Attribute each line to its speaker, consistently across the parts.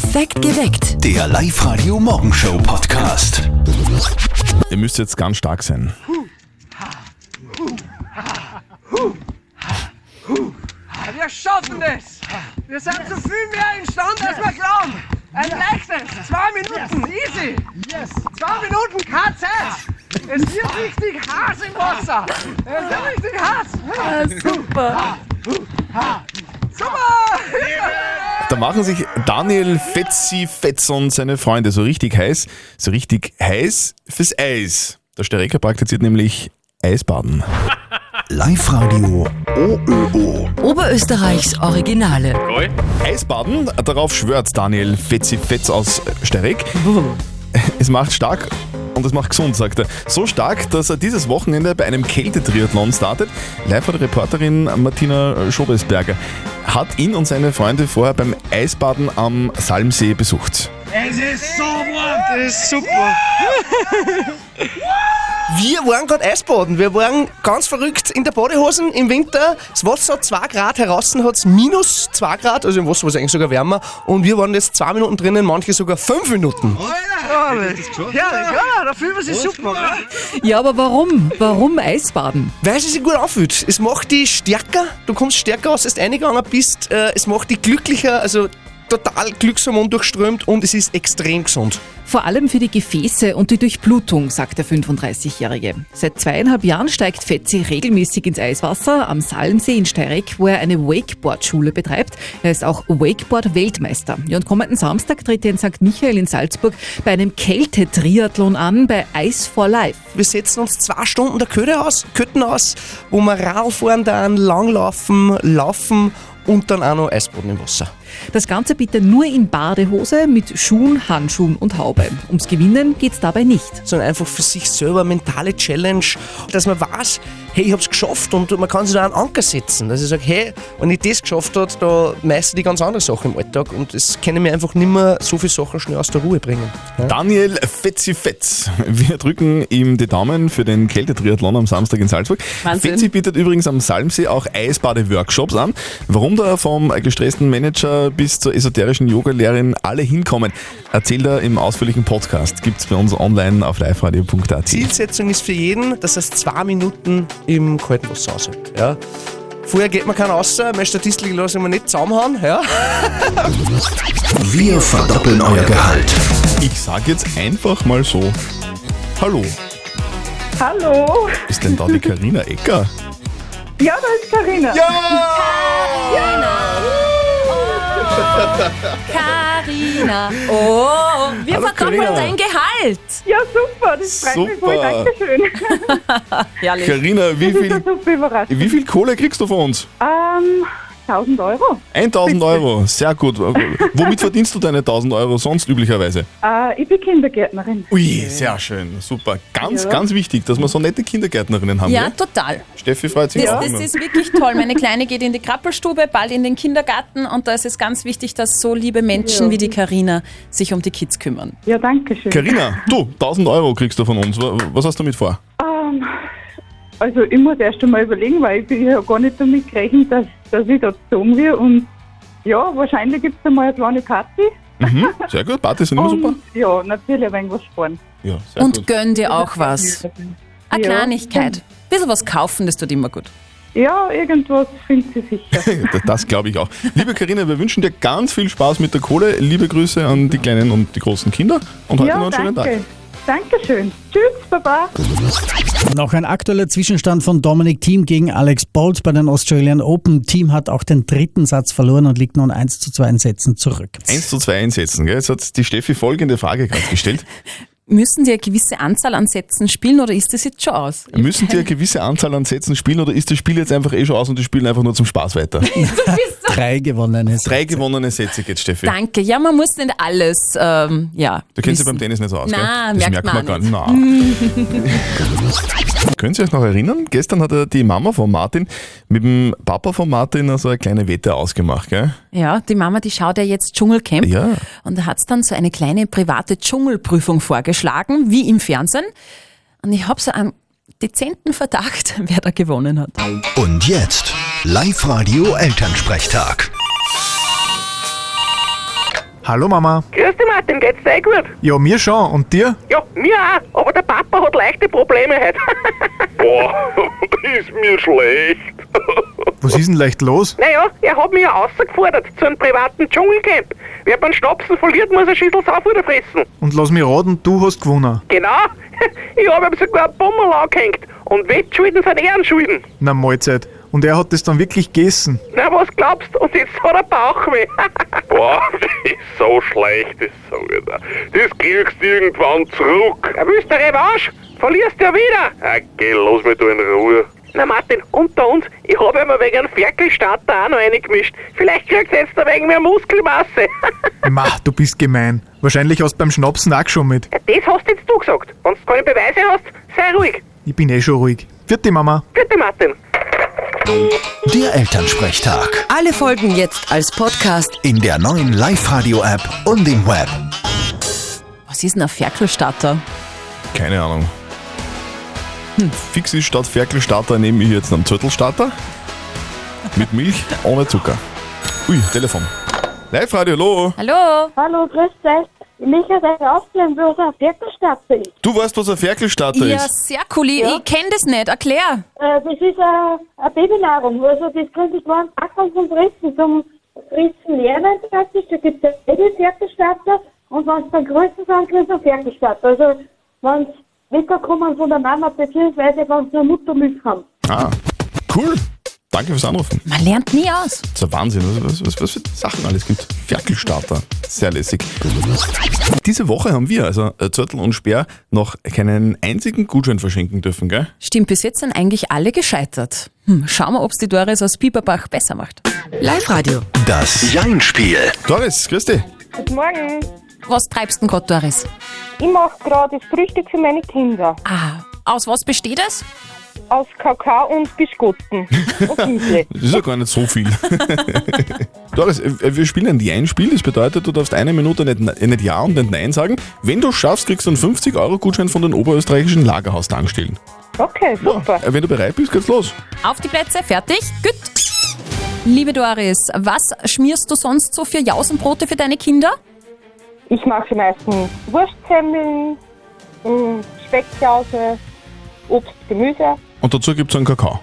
Speaker 1: Perfekt geweckt.
Speaker 2: Der Live-Radio Morgenshow Podcast.
Speaker 3: Ihr müsst jetzt ganz stark sein.
Speaker 4: Wir schaffen das! Wir sind so viel mehr imstande, als wir glauben! Ein leichtes! Zwei Minuten, easy! Yes! Zwei Minuten, Zeit! Es wird richtig heiß im Wasser! Es wird richtig heiß!
Speaker 5: Super.
Speaker 4: Super!
Speaker 3: Da machen sich Daniel Fetzi Fetz und seine Freunde so richtig heiß, so richtig heiß fürs Eis. Der Stereker praktiziert nämlich Eisbaden.
Speaker 2: Live-Radio OÖO.
Speaker 1: Oberösterreichs Originale.
Speaker 3: Eisbaden, darauf schwört Daniel Fetzi Fetz aus Sterek. Es macht stark und es macht gesund, sagt er. So stark, dass er dieses Wochenende bei einem Kältetriathlon startet. Live-Reporterin Martina Schobesberger hat ihn und seine Freunde vorher beim Eisbaden am Salmsee besucht.
Speaker 4: Es ist so warm! Das ist super!
Speaker 6: Wir waren gerade Eisbaden. Wir waren ganz verrückt in der Badehosen im Winter. Das Wasser hat 2 Grad, draußen hat es minus 2 Grad, also im Wasser war es eigentlich sogar wärmer. Und wir waren jetzt 2 Minuten drinnen, manche sogar 5 Minuten.
Speaker 4: Herrlich, ja, da fühlen wir sich super?
Speaker 5: Ja, aber warum? Warum Eisbaden?
Speaker 6: Weil es sich gut anfühlt. Es macht dich stärker, du kommst stärker aus, als du reingegangen bist. Äh, Es macht dich glücklicher, also total Glückshormon durchströmt und es ist extrem gesund.
Speaker 5: Vor allem für die Gefäße und die Durchblutung, sagt der 35-Jährige. Seit zweieinhalb Jahren steigt Fetzi regelmäßig ins Eiswasser am Salmsee in Steyrek, wo er eine Wakeboard-Schule betreibt. Er ist auch Wakeboard-Weltmeister. Ja, und kommenden Samstag tritt er in St. Michael in Salzburg bei einem Kältetriathlon an, bei Ice for Life.
Speaker 6: Wir setzen uns zwei Stunden der Köder aus, Kötten aus, wo wir Radl fahren, dann langlaufen, laufen und dann auch noch Eisboden im Wasser.
Speaker 5: Das Ganze bitte nur in Badehose mit Schuhen, Handschuhen und Haube. Ums Gewinnen geht's dabei nicht.
Speaker 6: sondern einfach für sich selber mentale Challenge, dass man weiß, hey, ich hab's geschafft und man kann sich da einen Anker setzen. Dass ich sage, hey, wenn ich das geschafft habe, da meiste ich ganz andere Sachen im Alltag und es können mir einfach nicht mehr so viele Sachen schnell aus der Ruhe bringen.
Speaker 3: Daniel Fetzi Fetz. Wir drücken ihm die Daumen für den Kältetriathlon am Samstag in Salzburg.
Speaker 5: Wahnsinn.
Speaker 3: Fetzi bietet übrigens am Salmsee auch Eisbade-Workshops an. Warum da vom gestressten Manager bis zur esoterischen Yogalehrerin alle hinkommen, erzählt er im ausführlichen Podcast. Gibt's bei uns online auf liveradio.at.
Speaker 6: Zielsetzung ist für jeden, dass er es zwei Minuten im kalten Wasser aushält. Ja. Vorher geht man keinen raus, meine Statistik lassen wir nicht zusammenhauen. Ja.
Speaker 2: Wir verdoppeln euer Gehalt.
Speaker 3: Ich sag jetzt einfach mal so, hallo,
Speaker 7: Hallo,
Speaker 3: ist denn da die Karina Ecker?
Speaker 7: ja, da ist Karina.
Speaker 8: Carina. Oh, wir
Speaker 3: Hallo,
Speaker 8: verdoppeln
Speaker 3: Carina.
Speaker 8: dein Gehalt.
Speaker 7: Ja, super, das freut mich voll,
Speaker 3: Super.
Speaker 7: Dankeschön.
Speaker 8: Herrlich.
Speaker 3: Karina, wie
Speaker 7: Das ist
Speaker 3: viel,
Speaker 7: super Überraschung.
Speaker 3: wie viel Kohle kriegst du von uns?
Speaker 7: Ähm, 1000 Euro.
Speaker 3: 1000 Euro, sehr gut. Womit verdienst du deine 1000 Euro sonst üblicherweise?
Speaker 7: Äh, ich bin Kindergärtnerin.
Speaker 3: Ui, sehr schön, super. Ganz,
Speaker 7: Ja.
Speaker 3: ganz wichtig, dass wir so nette Kindergärtnerinnen haben.
Speaker 8: Ja,
Speaker 3: gell?
Speaker 8: total.
Speaker 3: Steffi freut sich
Speaker 8: Das,
Speaker 3: auch
Speaker 8: das
Speaker 3: immer.
Speaker 8: ist wirklich toll. Meine Kleine geht in die Krabbelstube, bald in den Kindergarten und da ist es ganz wichtig, dass so liebe Menschen
Speaker 7: Ja.
Speaker 8: wie die Karina sich um die Kids kümmern.
Speaker 7: Ja, danke schön.
Speaker 3: Carina, du, 1000 Euro kriegst du von uns. Wa- Was hast du damit vor?
Speaker 7: Ähm, also ich muss erst einmal überlegen, weil ich bin ja gar nicht damit gerechnet, dass, dass ich da gezogen werde. Und ja, wahrscheinlich gibt es einmal eine kleine Party.
Speaker 3: Mhm, sehr gut, Partys sind immer super.
Speaker 7: Und ja, natürlich ein wenig was sparen.
Speaker 3: Ja, sehr
Speaker 8: Und
Speaker 3: gut.
Speaker 8: gönn dir auch was. Eine
Speaker 7: Ja.
Speaker 8: Kleinigkeit. Bisschen was kaufen, das tut immer gut.
Speaker 7: Ja, irgendwas findet sie sicher.
Speaker 3: Das- glaube ich auch. Liebe Karina, wir wünschen dir ganz viel Spaß mit der Kohle. Liebe Grüße an die kleinen und die großen Kinder. Und heute noch
Speaker 7: ja,
Speaker 3: einen schönen
Speaker 7: danke. Dankeschön. Tschüss, Baba.
Speaker 9: Noch ein aktueller Zwischenstand von Dominic Thiem gegen Alex Bolt bei den Australian Open. Thiem hat auch den dritten Satz verloren und liegt nun 1 zu 2 in Sätzen zurück.
Speaker 3: 1 zu 2 einsetzen. Gell? Jetzt hat die Steffi folgende Frage gerade gestellt.
Speaker 8: Müssen die eine gewisse Anzahl an Sätzen spielen oder ist das jetzt schon aus?
Speaker 3: Müssen die eine gewisse Anzahl an Sätzen spielen oder ist das Spiel jetzt einfach eh schon aus und die spielen einfach nur zum Spaß weiter?
Speaker 9: Drei gewonnene Sätze.
Speaker 3: Drei gewonnene Sätze geht Steffi.
Speaker 8: Danke. Ja, man muss nicht alles, ähm, ja.
Speaker 3: Du kennst dich beim Tennis nicht so aus,
Speaker 8: Na,
Speaker 3: gell? Das
Speaker 8: merkt
Speaker 3: merkt man,
Speaker 8: man
Speaker 3: gar nicht. Können Sie euch noch erinnern? Gestern hat die Mama von Martin mit dem Papa von Martin so eine kleine Wette ausgemacht, gell?
Speaker 8: Ja, die Mama, die schaut ja jetzt Dschungelcamp.
Speaker 3: Ja.
Speaker 8: Und da hat's dann so eine kleine private Dschungelprüfung vorgeschlagen, wie im Fernsehen. Und ich habe so einen dezenten Verdacht, wer da gewonnen hat.
Speaker 2: Und jetzt Live-Radio Elternsprechtag.
Speaker 10: Hallo Mama.
Speaker 11: Grüß dich Martin, geht's dir eh gut?
Speaker 10: Ja, mir schon. Und dir?
Speaker 11: Ja, mir auch, aber der Papa hat leichte Probleme heute.
Speaker 12: Boah, ist mir schlecht.
Speaker 10: Was ist denn leicht los?
Speaker 11: naja, er hat mich ja rausgefordert zu einem privaten Dschungelcamp. Wer beim Schnapsen verliert, muss ein Schüssel Sauffutter fressen.
Speaker 10: Und lass mich raten, du hast gewonnen.
Speaker 11: Genau, ich habe ihm sogar einen Bummel angehängt. Und Wettschulden sind Ehrenschulden.
Speaker 10: Na Mahlzeit. Und er hat das dann wirklich gegessen.
Speaker 11: Na, was glaubst du? Und jetzt hat er Bauchweh.
Speaker 12: Boah, das ist so schlecht, das sag ich dir. Das kriegst du irgendwann zurück.
Speaker 11: Er willst du Revanche? Verlierst du ja wieder.
Speaker 12: Ah, geh, lass mich da in Ruhe.
Speaker 11: Na Martin, unter uns, ich habe ihm wegen einem Ferkelstarter auch noch reingemischt. Vielleicht kriegst du jetzt da wegen mehr Muskelmasse.
Speaker 10: Ma, du bist gemein. Wahrscheinlich hast du beim Schnapsen auch schon mit.
Speaker 11: Ja, das hast jetzt du gesagt. Wenn du keine Beweise hast, sei ruhig.
Speaker 10: Ich bin eh schon ruhig. Vierte Mama.
Speaker 11: Bitte Martin.
Speaker 2: Der Elternsprechtag.
Speaker 1: Alle Folgen jetzt als Podcast.
Speaker 2: In der neuen Live-Radio-App und im Web.
Speaker 8: Was ist denn ein Ferkelstarter?
Speaker 3: Keine Ahnung. Hm. Fix ist statt Ferkelstarter nehme ich jetzt einen Zöttelstarter. Mit Milch, ohne Zucker. Ui, Telefon. Live-Radio, hallo.
Speaker 8: Hallo?
Speaker 13: Hallo, grüß euch. Ich möchte euch aufklären, was ein Ferkelstarter ist.
Speaker 3: Du weißt, was ein Ferkelstarter
Speaker 8: Ja,
Speaker 3: ist?
Speaker 8: sehr cool. Ich, ich kenne das nicht. Erklär.
Speaker 13: Äh, das ist eine Babynahrung. Also das könnte ich mal Packung zum Rissen, zum Rissen lernen praktisch. Da gibt es Baby-Ferkelstarter und wenn es dann größer sind, kriegst du einen Ferkelstarter. Also wenn es wegkommen von der Mama, beziehungsweise wenn sie nur Muttermilch haben.
Speaker 3: Ah, cool. Danke fürs Anrufen.
Speaker 8: Man lernt nie aus.
Speaker 3: Das ist ein Wahnsinn, was, was, was, was für Sachen alles gibt. Ferkelstarter. Sehr lässig. Diese Woche haben wir, also äh, Zörtel und Speer, noch keinen einzigen Gutschein verschenken dürfen, gell?
Speaker 8: Stimmt, bis jetzt sind eigentlich alle gescheitert. Hm, schauen wir, ob es die Doris aus Bieberbach besser macht.
Speaker 1: Live-Radio.
Speaker 2: Das Jein-Spiel.
Speaker 3: Doris, grüß dich.
Speaker 14: Guten Morgen.
Speaker 8: Was treibst du denn gerade, Doris?
Speaker 14: Ich mache gerade das Frühstück für meine Kinder.
Speaker 8: Ah, aus was besteht es?
Speaker 14: Aus Kakao und Biskutten und Müsli.
Speaker 3: Das ist ja gar nicht so viel. Doris, äh, wir spielen ein Jein-Spiel. Das bedeutet, du darfst eine Minute nicht, äh, nicht Ja und nicht Nein sagen. Wenn du schaffst, kriegst du einen 50-Euro-Gutschein von den oberösterreichischen Lagerhaustankstellen.
Speaker 14: Okay, super.
Speaker 3: Äh, Wenn du bereit bist, geht's los.
Speaker 8: Auf die Plätze, fertig, gut. Liebe Doris, was schmierst du sonst so für Jausenbrote für deine Kinder?
Speaker 14: Ich mache meistens Wurstsemmeln, mm, Speckjause, Obst, Gemüse.
Speaker 3: Und dazu gibt's einen Kakao.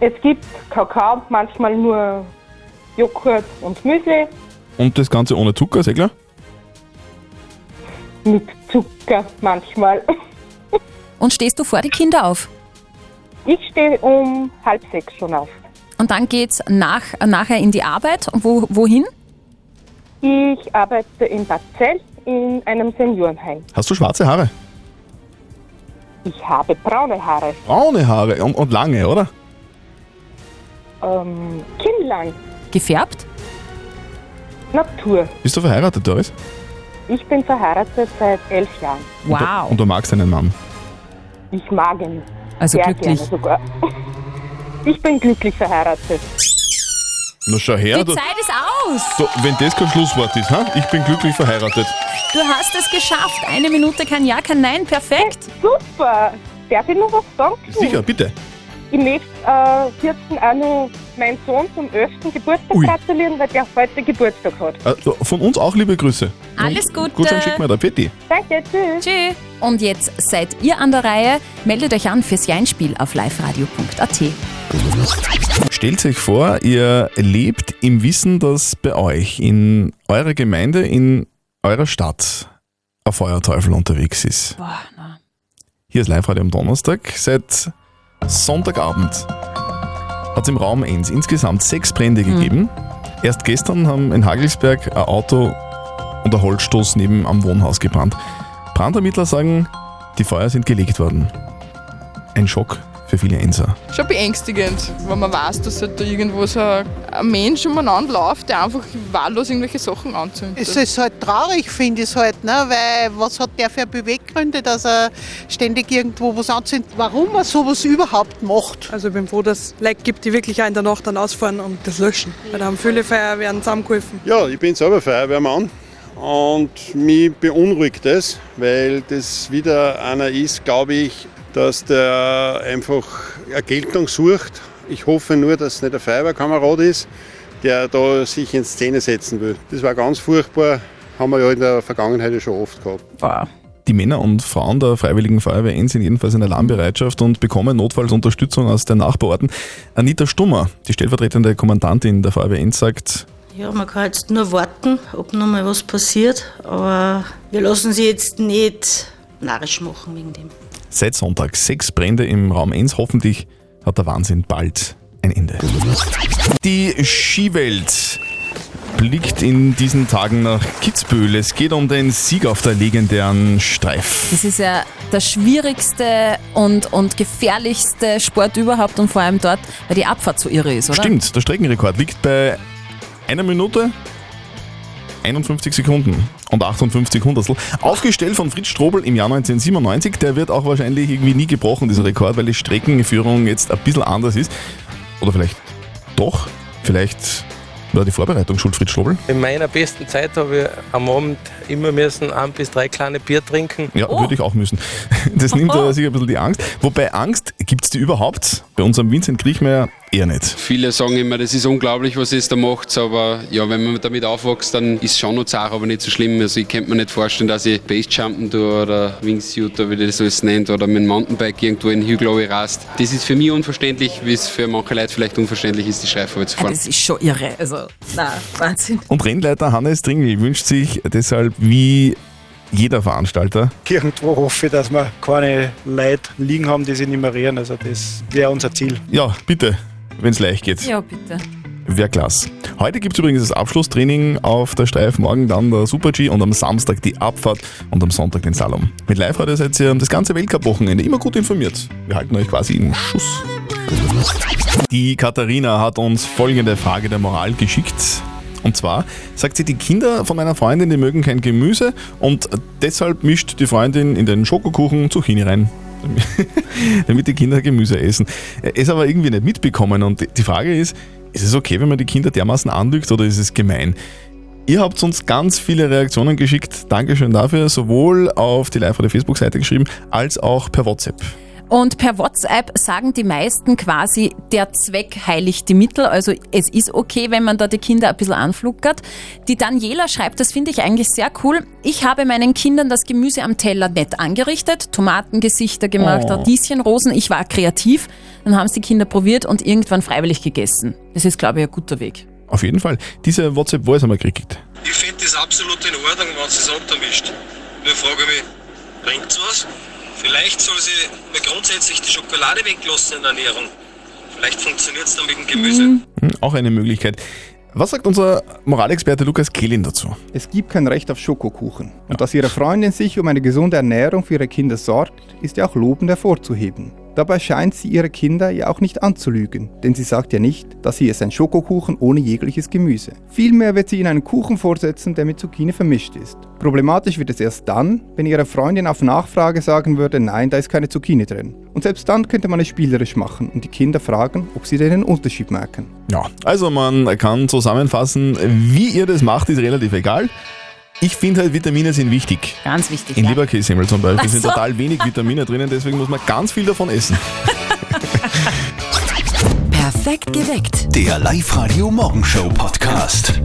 Speaker 14: Es gibt Kakao, manchmal nur Joghurt und Müsli
Speaker 3: Und das Ganze ohne Zucker, ist eh klar?
Speaker 14: mit Zucker manchmal.
Speaker 8: Und stehst du vor die Kinder auf?
Speaker 14: Ich stehe um halb sechs schon auf.
Speaker 8: Und dann geht's nach, nachher in die Arbeit. Wo, wohin?
Speaker 14: Ich arbeite in Bad Zell in einem Seniorenheim.
Speaker 3: Hast du schwarze Haare?
Speaker 14: Ich habe braune Haare,
Speaker 3: Braune Haare und, und lange, oder?
Speaker 14: ähm, kinnlang,
Speaker 8: Gefärbt?
Speaker 14: Natur.
Speaker 3: Bist du verheiratet, Doris?
Speaker 14: Ich bin verheiratet seit elf Jahren.
Speaker 3: Und du, und du magst deinen Mann.
Speaker 14: Ich mag ihn.
Speaker 8: Also
Speaker 14: sehr
Speaker 8: glücklich.
Speaker 14: Gerne sogar. Ich bin glücklich verheiratet.
Speaker 3: Na schau her,
Speaker 8: Die
Speaker 3: du,
Speaker 8: Zeit ist aus.
Speaker 3: du, wenn das kein Schlusswort ist, ha? ich bin glücklich verheiratet.
Speaker 8: Du hast es geschafft. Eine Minute, kein Ja, kein Nein. Perfekt.
Speaker 14: Super. Darf ich noch was sagen?
Speaker 3: Sicher, bitte.
Speaker 14: Ich möchte äh, 14 auch noch meinen Sohn zum 11. Geburtstag
Speaker 3: Ui.
Speaker 14: gratulieren, weil der heute Geburtstag hat.
Speaker 3: Also von uns auch liebe Grüße.
Speaker 8: Alles Gute.
Speaker 3: Gutschein schicken wir da, Fetti.
Speaker 14: Danke, tschüss.
Speaker 8: Tschüss. Und jetzt seid ihr an der Reihe. Meldet euch an fürs Jeinspiel auf liveradio.at.
Speaker 3: Stellt euch vor, ihr lebt im Wissen, dass bei euch in eurer Gemeinde, in eurer Stadt ein Feuerteufel unterwegs ist.
Speaker 8: Boah, na.
Speaker 3: Hier ist Live-Radio am Donnerstag. Seit Sonntagabend hat es im Raum Enns insgesamt sechs Brände gegeben. Erst gestern haben in Hagelsberg ein Auto und ein Holzstoß neben am Wohnhaus gebrannt. Brandermittler sagen, die Feuer sind gelegt worden. Ein Schock für viele Enser.
Speaker 15: Schon beängstigend, wenn man weiß, dass halt da irgendwo so ein Mensch umeinander läuft, der einfach wahllos irgendwelche Sachen anzündet.
Speaker 16: Es ist halt traurig, finde ich es halt, ne? weil was hat der für Beweggründe, dass er ständig irgendwo was anzündet, warum er sowas überhaupt macht.
Speaker 17: Also ich bin froh, dass es Leute gibt, die wirklich auch in der Nacht dann ausfahren und das löschen. Weil da haben viele Feuerwehren zusammengeholfen.
Speaker 18: Ja, ich bin selber Feuerwehrmann und mich beunruhigt das, weil das wieder einer ist, glaube ich, dass der einfach eine Geltung sucht. Ich hoffe nur, dass es nicht ein Feuerwehrkamerad ist, der da sich in Szene setzen will. Das war ganz furchtbar, haben wir ja in der Vergangenheit ja schon oft gehabt.
Speaker 3: Die Männer und Frauen der Freiwilligen Feuerwehr N sind jedenfalls in Alarmbereitschaft und bekommen notfalls Unterstützung aus den Nachbarorten. Anita Stummer, die stellvertretende Kommandantin der Feuerwehr N, sagt,
Speaker 19: Ja, man kann jetzt nur warten, ob noch mal was passiert, aber wir lassen sie jetzt nicht narrisch machen wegen dem.
Speaker 3: Seit Sonntag sechs Brände im Raum 1. Hoffentlich hat der Wahnsinn bald ein Ende. Die Skiwelt blickt in diesen Tagen nach Kitzbühel. Es geht um den Sieg auf der legendären Streif.
Speaker 8: Das ist ja der schwierigste und, und gefährlichste Sport überhaupt und vor allem dort, weil die Abfahrt so irre ist, oder?
Speaker 3: Stimmt, der Streckenrekord liegt bei einer Minute 51 Sekunden und 58 Hundertstel. Aufgestellt von Fritz Strobel im Jahr 1997. Der wird auch wahrscheinlich irgendwie nie gebrochen, dieser Rekord, weil die Streckenführung jetzt ein bisschen anders ist. Oder vielleicht doch. Vielleicht war die Vorbereitung schuld, Fritz Strobel.
Speaker 20: In meiner besten Zeit habe ich am Abend immer müssen ein bis drei kleine Bier trinken.
Speaker 3: Ja, würde ich auch müssen. Das nimmt aber sicher ein bisschen die Angst. Wobei Angst, gibt es die überhaupt? Bei unserem Vincent Kriechmeier eher nicht.
Speaker 21: Viele sagen immer, das ist unglaublich, was es da macht, aber ja, wenn man damit aufwächst, dann ist es schon noch zart, aber nicht so schlimm. Also ich könnte mir nicht vorstellen, dass ich Basejumpen tue oder Wingsuit oder wie das alles nennt oder mit dem Mountainbike irgendwo in Hügel rast. Das ist für mich unverständlich, wie es für manche Leute vielleicht unverständlich ist, die Schreife zu fahren.
Speaker 8: Das ist schon irre. Also, na, Wahnsinn.
Speaker 3: Und Rennleiter Hannes Dringl wünscht sich deshalb wie jeder Veranstalter,
Speaker 22: Irgendwo hoffe ich, dass wir keine Leute liegen haben, die sich nicht mehr rühren. Also das wäre unser Ziel.
Speaker 3: ja, bitte, wenn es leicht geht.
Speaker 8: Ja, bitte.
Speaker 3: Wäre klasse. Heute gibt es übrigens das Abschlusstraining auf der Streif, morgen dann der Super-G und am Samstag die Abfahrt und am Sonntag den Slalom. Mit Live-Radio seid ihr das ganze Weltcup-Wochenende immer gut informiert. Wir halten euch quasi in Schuss. Die Katharina hat uns folgende Frage der Moral geschickt. Und zwar sagt sie, die Kinder von meiner Freundin, die mögen kein Gemüse und deshalb mischt die Freundin in den Schokokuchen Zucchini rein. damit die Kinder Gemüse essen. Es aber irgendwie nicht mitbekommen und die Frage ist, ist es okay, wenn man die Kinder dermaßen anlügt oder ist es gemein? Ihr habt uns ganz viele Reaktionen geschickt. Dankeschön dafür, sowohl auf die live- oder Facebook-Seite geschrieben, als auch per WhatsApp.
Speaker 8: Und per WhatsApp sagen die meisten quasi, der Zweck heiligt die Mittel. Also es ist okay, wenn man da die Kinder ein bisschen anfluckert. Die Daniela schreibt, das finde ich eigentlich sehr cool. Ich habe meinen Kindern das Gemüse am Teller nett angerichtet, Tomatengesichter gemacht,
Speaker 3: Oh.
Speaker 8: Radieschenrosen. Ich war kreativ. Dann haben es die Kinder probiert und irgendwann freiwillig gegessen. Das ist, glaube ich, ein guter Weg.
Speaker 3: Auf jeden Fall. Diese WhatsApp-Voice haben wir gekriegt.
Speaker 23: Ich finde das absolut in Ordnung, wenn sie es untermischt. Nur frage ich mich, bringt's was? Vielleicht soll sie mal grundsätzlich die Schokolade weglassen in der Ernährung. Vielleicht funktioniert es dann mit dem Gemüse.
Speaker 3: Hm, Auch eine Möglichkeit. Was sagt unser Moralexperte Lukas Kehlin dazu?
Speaker 24: Es gibt kein Recht auf Schokokuchen. Und dass Ihre Freundin sich um eine gesunde Ernährung für ihre Kinder sorgt, ist ja auch lobend hervorzuheben. Dabei scheint sie ihre Kinder ja auch nicht anzulügen, denn sie sagt ja nicht, dass hier ist ein Schokokuchen ohne jegliches Gemüse. Vielmehr wird sie ihnen einen Kuchen vorsetzen, der mit Zucchini vermischt ist. Problematisch wird es erst dann, wenn ihre Freundin auf Nachfrage sagen würde, nein, da ist keine Zucchini drin. Und selbst dann könnte man es spielerisch machen und die Kinder fragen, ob sie den Unterschied merken.
Speaker 3: Ja, also man kann zusammenfassen, wie ihr das macht, ist relativ egal. Ich finde halt, Vitamine sind wichtig.
Speaker 8: Ganz wichtig.
Speaker 3: In
Speaker 8: ja.
Speaker 3: Leberkässemmel zum Beispiel
Speaker 8: Ach
Speaker 3: sind
Speaker 8: so.
Speaker 3: total wenig Vitamine drinnen, deswegen muss man ganz viel davon essen.
Speaker 1: Perfekt geweckt.
Speaker 2: Der Live-Radio Morgenshow Podcast.